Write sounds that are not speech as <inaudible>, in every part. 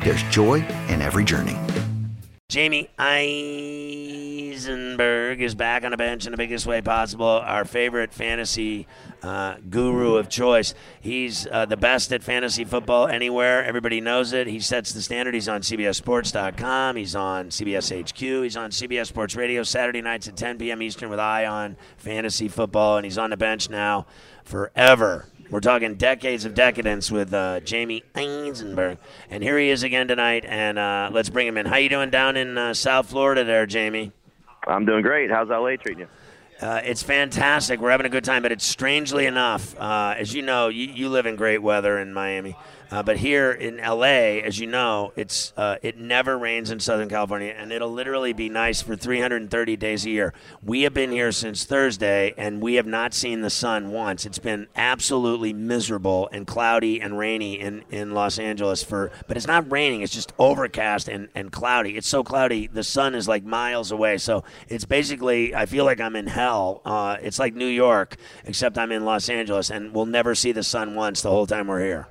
there's joy in every journey. Jamie Eisenberg is back on the bench in the biggest way possible. Our favorite fantasy uh, guru of choice. He's uh, the best at fantasy football anywhere. Everybody knows it. He sets the standard. He's on CBSSports.com. He's on CBS HQ. He's on CBS Sports Radio Saturday nights at 10 p.m. Eastern with Eye on fantasy football. And he's on the bench now forever. We're talking decades of decadence with uh, Jamie Eisenberg, and here he is again tonight. And uh, let's bring him in. How you doing down in uh, South Florida, there, Jamie? I'm doing great. How's LA treating you? Uh, it's fantastic. We're having a good time, but it's strangely enough, uh, as you know, you, you live in great weather in Miami. Uh, but here in LA, as you know, it's uh, it never rains in Southern California, and it'll literally be nice for 330 days a year. We have been here since Thursday, and we have not seen the sun once. It's been absolutely miserable and cloudy and rainy in, in Los Angeles for, but it's not raining. It's just overcast and, and cloudy. It's so cloudy, the sun is like miles away. So it's basically, I feel like I'm in hell. Uh, it's like New York, except I'm in Los Angeles, and we'll never see the sun once the whole time we're here.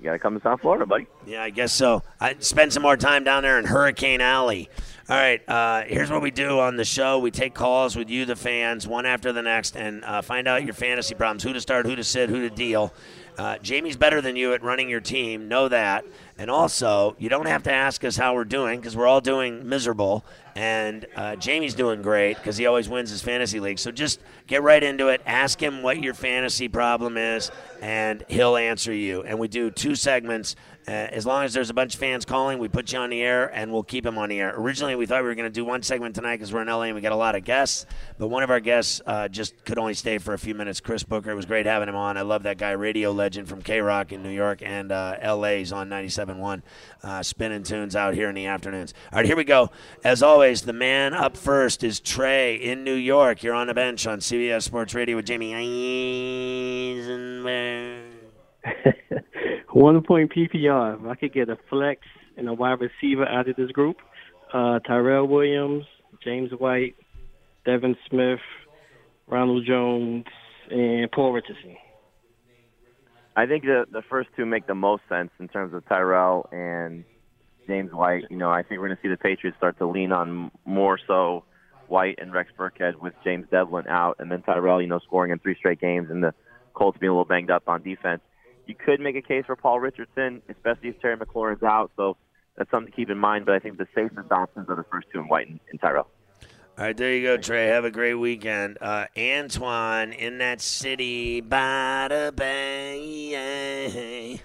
You got to come to South Florida, buddy. Yeah, I guess so. I spend some more time down there in Hurricane Alley. All right, uh, here's what we do on the show. We take calls with you, the fans, one after the next, and uh, find out your fantasy problems who to start, who to sit, who to deal. Uh, Jamie's better than you at running your team. Know that. And also, you don't have to ask us how we're doing because we're all doing miserable. And uh, Jamie's doing great because he always wins his fantasy league. So just get right into it. Ask him what your fantasy problem is, and he'll answer you. And we do two segments uh, as long as there's a bunch of fans calling, we put you on the air and we'll keep them on the air. Originally, we thought we were going to do one segment tonight because we're in LA and we got a lot of guests, but one of our guests uh, just could only stay for a few minutes. Chris Booker, it was great having him on. I love that guy, radio legend from K Rock in New York and uh, LA. On 97.1, uh, spinning tunes out here in the afternoons. All right, here we go. As always, the man up first is Trey in New York. You're on the bench on CBS Sports Radio with Jamie Eisenberg. <laughs> One point PPR. If I could get a flex and a wide receiver out of this group, uh, Tyrell Williams, James White, Devin Smith, Ronald Jones, and Paul Richardson. I think the the first two make the most sense in terms of Tyrell and James White. You know, I think we're going to see the Patriots start to lean on more so White and Rex Burkhead with James Develin out, and then Tyrell, you know, scoring in three straight games, and the Colts being a little banged up on defense. You could make a case for Paul Richardson, especially if Terry McLaurin's out. So that's something to keep in mind. But I think the safest options are the first two in White and, and Tyrell. All right, there you go, Trey. Have a great weekend. Uh, Antoine in that city by the bay.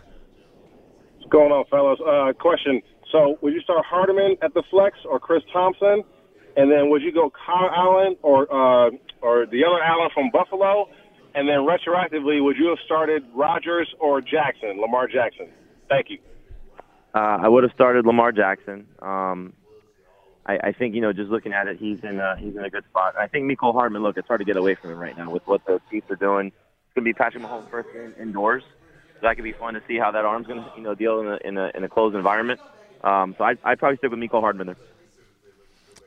What's going on, fellas? Uh, question. So, would you start Hardman at the flex or Chris Thompson? And then would you go Kyle Allen or uh, or the other Allen from Buffalo? And then retroactively, would you have started Rodgers or Jackson, Lamar Jackson? Thank you. Uh, I would have started Lamar Jackson. Um, I, I think you know, just looking at it, he's in a, he's in a good spot. I think Mecole Hardman. Look, it's hard to get away from him right now with what the Chiefs are doing. It's gonna be Patrick Mahomes' first game indoors. So that could be fun to see how that arm's gonna you know deal in a in a, in a closed environment. Um, so I I'd probably stick with Mecole Hardman there.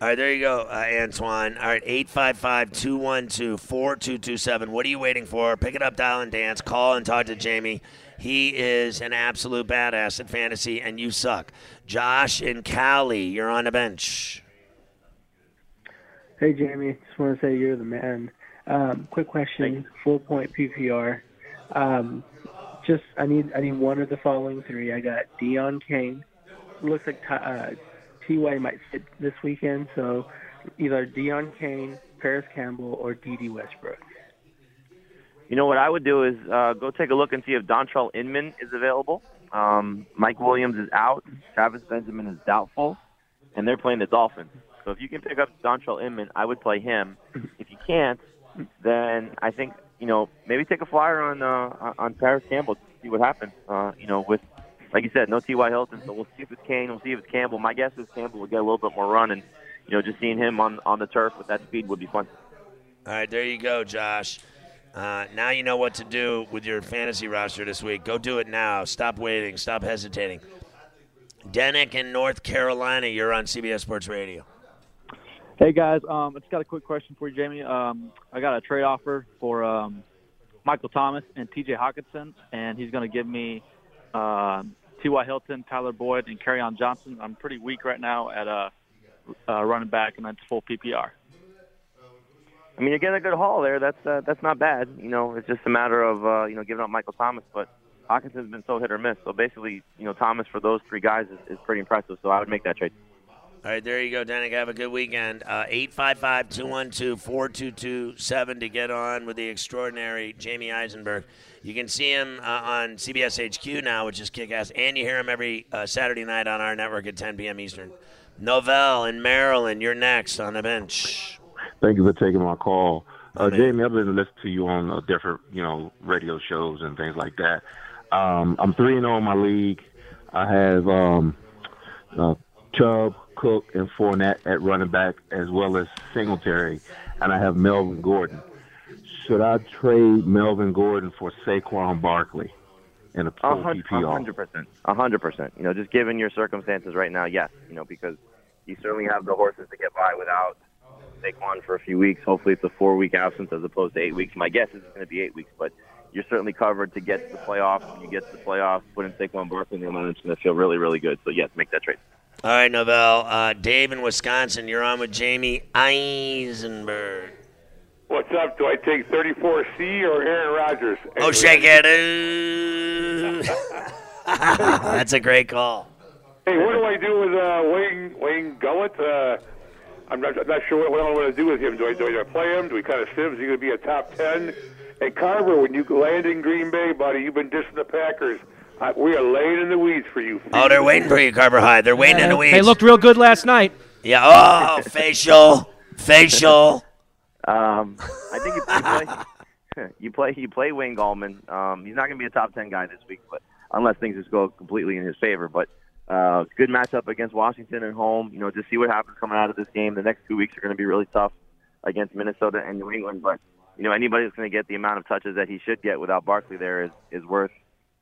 All right, there you go, uh, Antoine. All right, 855 212 4227. What are you waiting for? Pick it up, dial and dance. Call and talk to Jamie. He is an absolute badass at fantasy, and you suck. Josh and Cali, you're on the bench. Hey, Jamie. Just want to say you're the man. Um, quick question: four point PPR. Um, just I need I need one of the following three. I got Deon Cain. Looks like uh, Ty might sit this weekend, so either Deon Cain, Parris Campbell, or Dede Westbrook. You know what I would do is uh, go take a look and see if Dontrelle Inman is available. Um, Mike Williams is out. Travis Benjamin is doubtful, and they're playing the Dolphins. So if you can pick up Dontrelle Inman, I would play him. If you can't, then I think you know maybe take a flyer on uh, on Parris Campbell to see what happens. Uh, you know, with like you said, no T.Y. Hilton, so we'll see if it's Cain. we'll see if it's Campbell. My guess is Campbell will get a little bit more run, and you know, just seeing him on on the turf with that speed would be fun. All right, there you go, Josh. Uh, now you know what to do with your fantasy roster this week. Go do it now. Stop waiting. Stop hesitating. Denick in North Carolina, you're on CBS Sports Radio. Hey guys, um, I just got a quick question for you, Jamie. Um, I got a trade offer for um, Michael Thomas and T.J. Hockenson, and he's going to give me uh, T.Y. Hilton, Tyler Boyd, and on Johnson. I'm pretty weak right now at uh, uh, running back, and that's full PPR. I mean, you're getting a good haul there. That's uh, that's not bad. You know, it's just a matter of uh, you know giving up Michael Thomas, but Hockenson's been so hit or miss. So basically, you know, Thomas for those three guys is, is pretty impressive. So I would make that trade. All right, there you go, Denick. Have a good weekend. Uh, 855 212 4227 to get on with the extraordinary Jamie Eisenberg. You can see him uh, on CBS HQ now, which is kick ass, and you hear him every uh, Saturday night on our network at 10 p.m. Eastern. Novell in Maryland, you're next on the bench. Thank you for taking my call. Uh, Jamie, I've been listening to you on uh, different, you know, radio shows and things like that. Um, I'm three and zero oh in my league. I have um, uh, Chubb, Cook, and Fournette at running back, as well as Singletary, and I have Melvin Gordon. Should I trade Melvin Gordon for Saquon Barkley in a full PPR? hundred percent, a hundred percent. You know, just given your circumstances right now, yes. You know, because you certainly have the horses to get by without Saquon for a few weeks. Hopefully, it's a four-week absence as opposed to eight weeks. My guess is it's going to be eight weeks, but you're certainly covered to get to the playoffs. When you get to the playoffs, put in Saquon Barkley, and then it's going to feel really, really good. So yes, make that trade. All right, Novell. Uh, Dave in Wisconsin, you're on with Jamie Eisenberg. What's up? Do I take 34C or Aaron Rodgers? Oh, shake it. <laughs> That's a great call. Hey, what do I do with uh, Wayne Wayne Gullet? Uh, I'm not, I'm not sure what, what I want to do with him. Do I, do I play him? Do we kind of sit him? Is he going to be a top 10? Hey, Carver, when you land in Green Bay, buddy, you've been dissing the Packers. Uh, we are laying in the weeds for you. Oh, they're waiting for you, Carver High. They're waiting yeah, in the weeds. They looked real good last night. Yeah. Oh, <laughs> facial, facial. Um, I think you, you play, <laughs> you play, you play Wayne Gallman. Um, he's not going to be a top ten guy this week, but unless things just go completely in his favor. But uh, good matchup against Washington at home. You know, just see what happens coming out of this game. The next two weeks are going to be really tough against Minnesota and New England. But you know, anybody that's going to get the amount of touches that he should get without Barkley there is is worth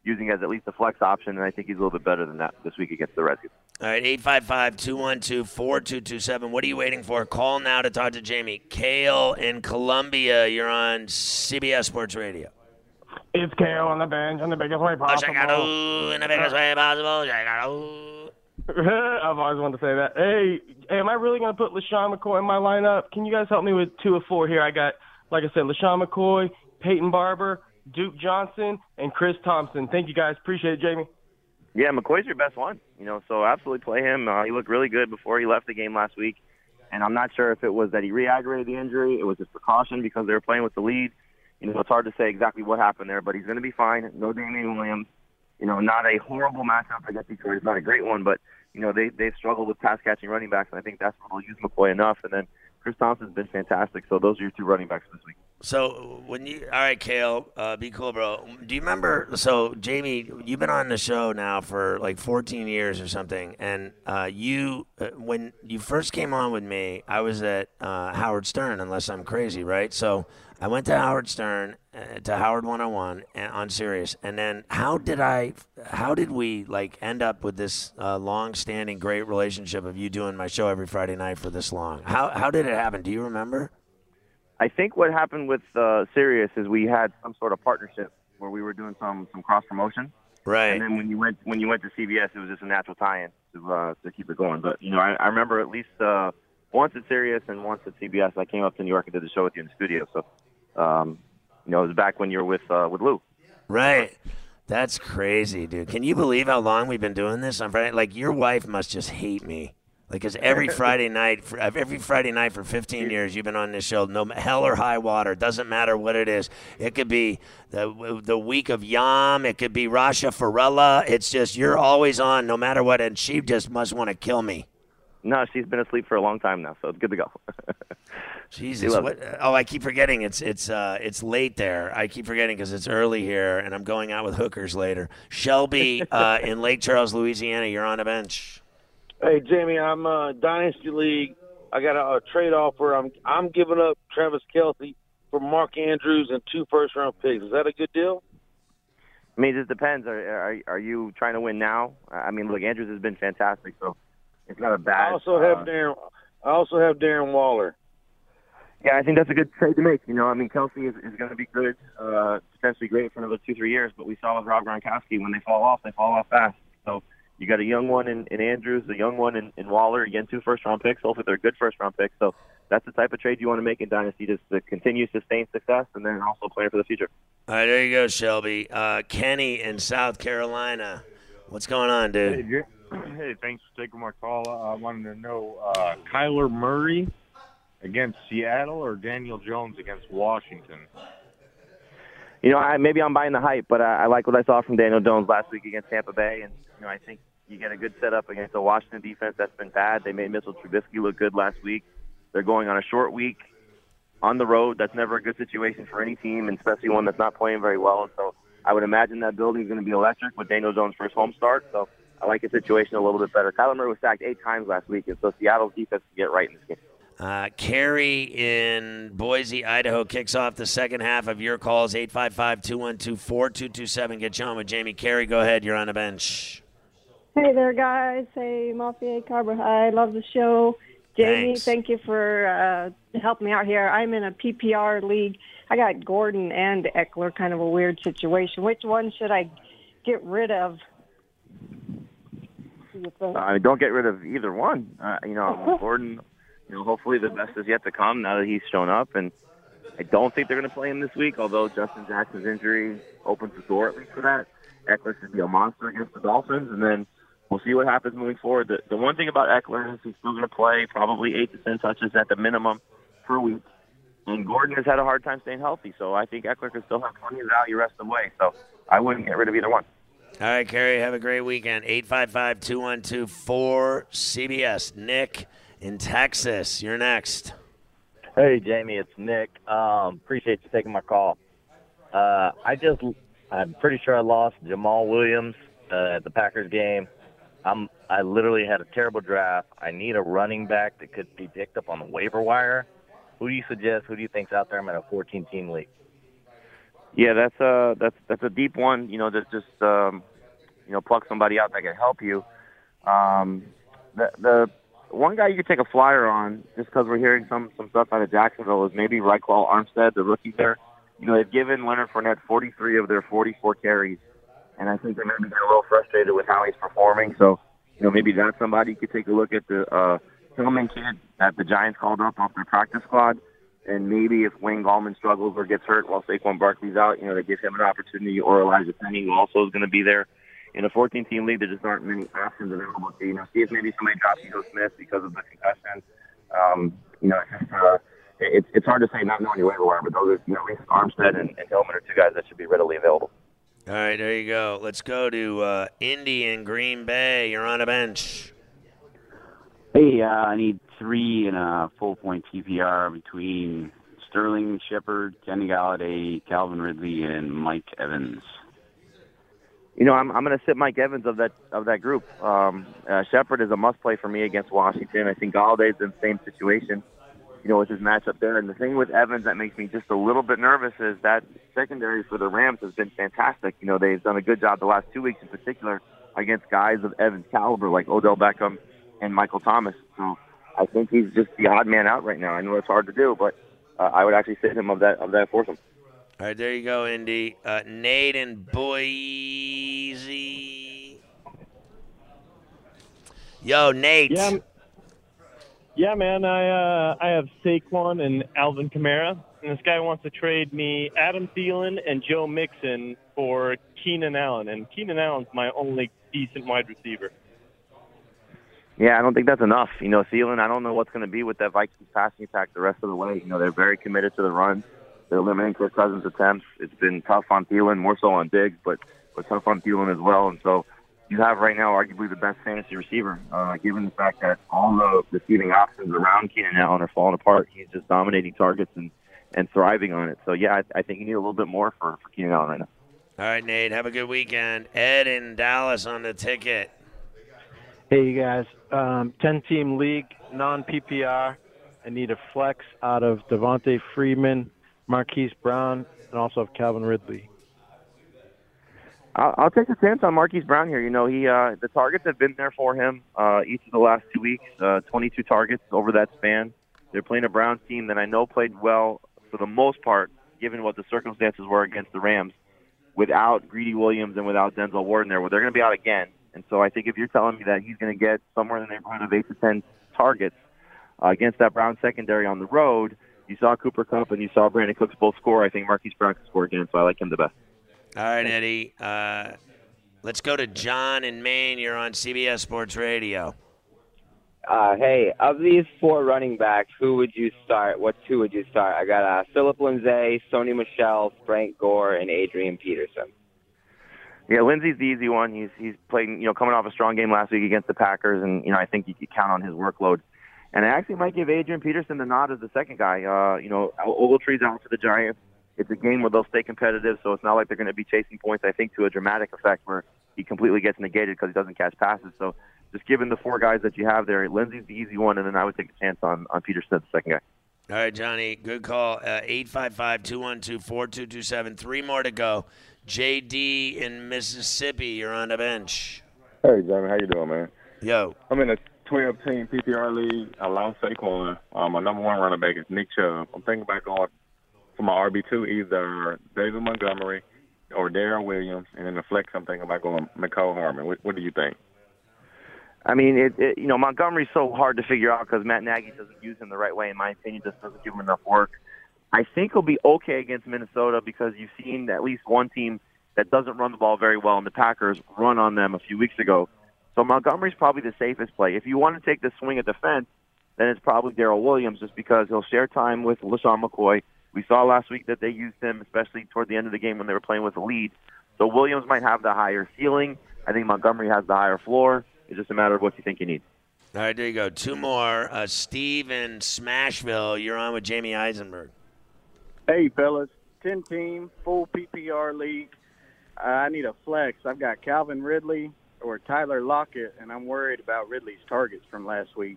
using as at least a flex option, and I think he's a little bit better than that this week against the Redskins. All right, 855 212 4227. What are you waiting for? Call now to talk to Jamie. Kale in Columbia, you're on CBS Sports Radio. It's Kale on the bench oh, in the biggest way possible. Oh, in the biggest way possible. I've always wanted to say that. Hey, am I really going to put LeSean McCoy in my lineup? Can you guys help me with two of four here? I got, like I said, LeSean McCoy, Peyton Barber, Duke Johnson, and Chris Thompson. Thank you guys. Appreciate it, Jamie. Yeah, McCoy's your best one. You know, so absolutely play him. Uh, he looked really good before he left the game last week, and I'm not sure if it was that he re-aggravated the injury. It was just precaution because they were playing with the lead. You know, it's hard to say exactly what happened there, but he's going to be fine. No Damien Williams. You know, not a horrible matchup against Detroit. It's not a great one, but you know they they've struggled with pass catching running backs, and I think that's where they'll use McCoy enough. And then Chris Thompson's been fantastic. So those are your two running backs this week. So when you all right, Kale, uh, be cool, bro. Do you remember? So Jamie, you've been on the show now for like 14 years or something, and uh, you uh, when you first came on with me, I was at uh, Howard Stern, unless I'm crazy, right? So I went to Howard Stern uh, to Howard 101 on Sirius, and then how did I? How did we like end up with this uh, long-standing great relationship of you doing my show every Friday night for this long? How how did it happen? Do you remember? I think what happened with uh, Sirius is we had some sort of partnership where we were doing some some cross promotion. Right. And then when you went when you went to CBS, it was just a natural tie-in to uh, to keep it going. But you know, I, I remember at least uh, once at Sirius and once at CBS, I came up to New York and did the show with you in the studio. So um, you know, it was back when you were with uh, with Lou. Right. That's crazy, dude. Can you believe how long we've been doing this Friday? Like, your wife must just hate me. Like, cause <laughs> every Friday night, for, every Friday night for 15 years, you've been on this show. No hell or high water, doesn't matter what it is. It could be the the week of Yom. It could be Rasha Farella. It's just you're always on, no matter what. And she just must want to kill me. No, she's been asleep for a long time now, so it's good to go. <laughs> Jesus, what? Oh, I keep forgetting. It's it's uh, it's late there. I keep forgetting because it's early here, and I'm going out with hookers later. Shelby <laughs> uh, in Lake Charles, Louisiana. You're on a bench. Hey Jamie, I'm uh, Dynasty League. I got a, a trade offer. I'm I'm giving up Travis Kelce for Mark Andrews and two first round picks. Is that a good deal? I mean, it just depends. Are, are are you trying to win now? I mean, look, Andrews has been fantastic, so it's not a bad. I also have uh, Darren. I also have Darren Waller. Yeah, I think that's a good trade to make. You know, I mean, Kelce is, is going to be good, uh, potentially great for another two, three years. But we saw with Rob Gronkowski, when they fall off, they fall off fast. So you got a young one in, in Andrews, a young one in, in Waller. Again, two first round picks. Hopefully, they're good first round picks. So that's the type of trade you want to make in Dynasty, just to continue sustained success and then also plan for the future. All right, there you go, Shelby. Uh, Kenny in South Carolina. What's going on, dude? Jer- hey, thanks for taking my call. Uh, I wanted to know uh, Kyler Murray against Seattle or Daniel Jones against Washington. You know, I, maybe I'm buying the hype, but I, I like what I saw from Daniel Jones last week against Tampa Bay, and you know, I think you get a good setup against the Washington defense that's been bad. They made Mitchell Trubisky look good last week. They're going on a short week on the road. That's never a good situation for any team, and especially one that's not playing very well. And so, I would imagine that building is going to be electric with Daniel Jones' first home start. So, I like his situation a little bit better. Kyler Murray was sacked eight times last week, and so Seattle's defense can get right in this game. Uh, Carrie in Boise, Idaho kicks off the second half of your calls. 855 212 4227. Get you on with Jamie Carey. Go ahead. You're on the bench. Hey there, guys. Hey, Mafia Carbohydrate. Love the show. Jamie, Thanks. thank you for uh, helping me out here. I'm in a PPR league. I got Gordon and Ekeler, kind of a weird situation. Which one should I get rid of? Do you think? I don't get rid of either one. Uh, you know, <laughs> Gordon. You know, hopefully the best is yet to come now that he's shown up, and I don't think they're going to play him this week. Although Justin Jackson's injury opens the door at least for that. Ekeler should be a monster against the Dolphins, and then we'll see what happens moving forward. The, the one thing about Ekeler is he's still going to play probably eight to ten touches at the minimum per week. And Gordon has had a hard time staying healthy, so I think Ekeler can still have plenty of value rest of the way. So I wouldn't get rid of either one. All right, Kerry, have a great weekend. 855 212 4CBS. Nick in Texas. You're next. Hey, Jamie, it's Nick. Um, appreciate you taking my call. Uh, I just, I'm pretty sure I lost Jamaal Williams uh, at the Packers game. I'm, I literally had a terrible draft. I need a running back that could be picked up on the waiver wire. Who do you suggest? Who do you think's out there? I'm in a 14-team league. Yeah, that's a that's that's a deep one. You know, just just um, you know, pluck somebody out that can help you. Um, the the one guy you could take a flyer on, just because we're hearing some some stuff out of Jacksonville, is maybe Ryquell Armstead, the rookie there. You know, they've given Leonard Fournette 43 of their 44 carries, and I think they maybe get a little frustrated with how he's performing. So, you know, maybe that's somebody you could take a look at the uh, Hilliman kid that the Giants called up off their practice squad. And maybe if Wayne Gallman struggles or gets hurt while Saquon Barkley's out, you know, they give him an opportunity, or Elijhaa Penny, who also is going to be there. In a 14-team league, there just aren't many options available to you. Know, see if maybe somebody drops Ito Smith because of the concussion. Um, you know, it's just uh, it's it's hard to say not knowing your waiver wire, but those are you know, at least Armstead and, and Hilliman are two guys that should be readily available. All right, there you go. Let's go to uh, Indy in Green Bay. You're on a bench. Hey, uh, I need three in a full point PPR between Sterling Shepard, Kenny Golladay, Calvin Ridley, and Mike Evans. You know, I'm I'm going to sit Mike Evans of that of that group. Um, uh, Shepard is a must play for me against Washington. I think Golladay's in the same situation. You know, with his matchup there. And the thing with Evans that makes me just a little bit nervous is that secondary for the Rams has been fantastic. You know, they've done a good job the last two weeks in particular against guys of Evans' caliber like Odell Beckham and Michael Thomas. So I think he's just the odd man out right now. I know it's hard to do, but uh, I would actually sit him of that of that foursome. All right, there you go, Indy. Uh, Nate in Boise. Yo, Nate. Yeah, yeah, man. I uh, I have Saquon and Alvin Kamara, and this guy wants to trade me Adam Thielen and Joe Mixon for Keenan Allen, and Keenan Allen's my only decent wide receiver. Yeah, I don't think that's enough. You know, Thielen, I don't know what's going to be with that Vikings passing attack the rest of the way. You know, they're very committed to the run. They're limiting Kirk Cousins' attempts. It's been tough on Thielen, more so on Diggs, but but tough on Thielen as well. And so you have right now arguably the best fantasy receiver, uh, given the fact that all the receiving options around Keenan Allen are falling apart. He's just dominating targets and and thriving on it. So yeah, I, I think you need a little bit more for for Keenan Allen right now. All right, Nate. Have a good weekend. Ed in Dallas on the ticket. Hey, you guys. Um, 10 team league, non PPR. I need a flex out of Devonta Freeman, Marquise Brown, and also of Calvin Ridley. I'll, I'll take a chance on Marquise Brown here. You know, he uh, the targets have been there for him uh, each of the last two weeks. Uh, 22 targets over that span. They're playing a Browns team that I know played well for the most part, given what the circumstances were against the Rams, without Greedy Williams and without Denzel Ward in there. Well, they're going to be out again. And so I think if you're telling me that he's going to get somewhere in the neighborhood of eight to ten targets uh, against that Brown secondary on the road, you saw Cooper Kupp and you saw Brandin Cooks both score. I think Marquise Brown can score again, so I like him the best. All right, Eddie. Uh, let's go to John in Maine. You're on CBS Sports Radio. Uh, hey, of these four running backs, who would you start? What two would you start? I got uh, Philip Lindsay, Sony Michel, Frank Gore, and Adrian Peterson. Yeah, Lindsay's the easy one. He's he's playing, you know, coming off a strong game last week against the Packers, and you know I think you could count on his workload. And I actually might give Adrian Peterson the nod as the second guy. Uh, you know, Ogletree's out for the Giants. It's a game where they'll stay competitive, so it's not like they're going to be chasing points. I think to a dramatic effect where he completely gets negated because he doesn't catch passes. So just given the four guys that you have there, Lindsay's the easy one, and then I would take a chance on on Peterson, the second guy. All right, Johnny, good call. Uh, eight five five two one two four two two seven. Three more to go. JD in Mississippi, you're on the bench. Hey, Johnny, how you doing, man? Yo. I'm in a 12 team PPR league. I lost Saquon. Um, my number one running back is Nick Chubb. I'm thinking about going for my RB2 either David Montgomery or Darrel Williams, and in the flex, I'm thinking about going Mecole Hardman. What, what do you think? I mean, it, it you know Montgomery's so hard to figure out because Matt Nagy doesn't use him the right way. In my opinion, just doesn't give him enough work. I think he'll be okay against Minnesota because you've seen at least one team that doesn't run the ball very well, and the Packers run on them a few weeks ago. So Montgomery's probably the safest play. If you want to take the swing at defense, then it's probably Darrel Williams just because he'll share time with LeSean McCoy. We saw last week that they used him, especially toward the end of the game when they were playing with a lead. So Williams might have the higher ceiling. I think Montgomery has the higher floor. It's just a matter of what you think you need. All right, there you go. Two more. Uh, Steve in Smashville, you're on with Jamie Eisenberg. Hey, fellas. 10 team, full PPR league. Uh, I need a flex. I've got Calvin Ridley or Tyler Lockett, and I'm worried about Ridley's targets from last week.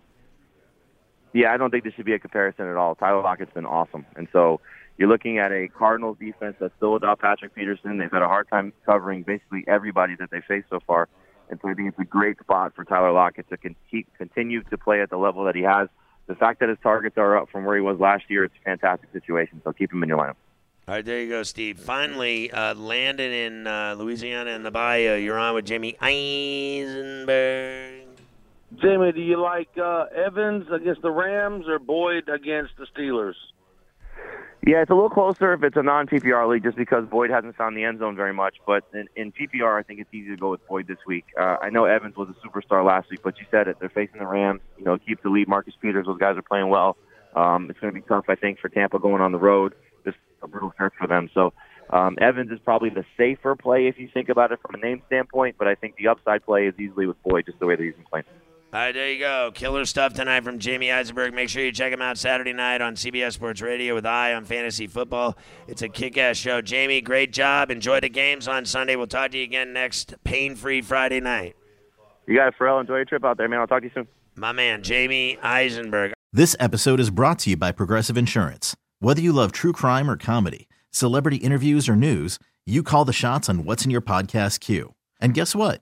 Yeah, I don't think this should be a comparison at all. Tyler Lockett's been awesome. And so you're looking at a Cardinals defense that's still without Patrick Peterson. They've had a hard time covering basically everybody that they faced so far. And so I think it's a great spot for Tyler Lockett to con- continue to play at the level that he has. The fact that his targets are up from where he was last year, it's a fantastic situation. So keep him in your lineup. All right, there you go, Steve. Finally, uh, landed in uh, Louisiana in the Bayou. You're on with Jamie Eisenberg. Jamie, do you like uh, Evans against the Rams or Boyd against the Steelers? Yeah, it's a little closer if it's a non-PPR league, just because Boyd hasn't found the end zone very much. But in, in PPR, I think it's easy to go with Boyd this week. Uh, I know Evans was a superstar last week, but you said it. They're facing the Rams. You know, keep the lead. Marcus Peters, those guys are playing well. Um, it's going to be tough, I think, for Tampa going on the road. Just a brutal stretch for them. So um, Evans is probably the safer play if you think about it from a name standpoint. But I think the upside play is easily with Boyd, just the way that he's been playing. All right, there you go. Killer stuff tonight from Jamie Eisenberg. Make sure you check him out Saturday night on CBS Sports Radio with Eye on Fantasy Football. It's a kick ass show. Jamie, great job. Enjoy the games on Sunday. We'll talk to you again next pain free Friday night. You got it, Ferrall. Enjoy your trip out there, man. I'll talk to you soon. My man, Jamie Eisenberg. This episode is brought to you by Progressive Insurance. Whether you love true crime or comedy, celebrity interviews or news, you call the shots on what's in your podcast queue. And guess what?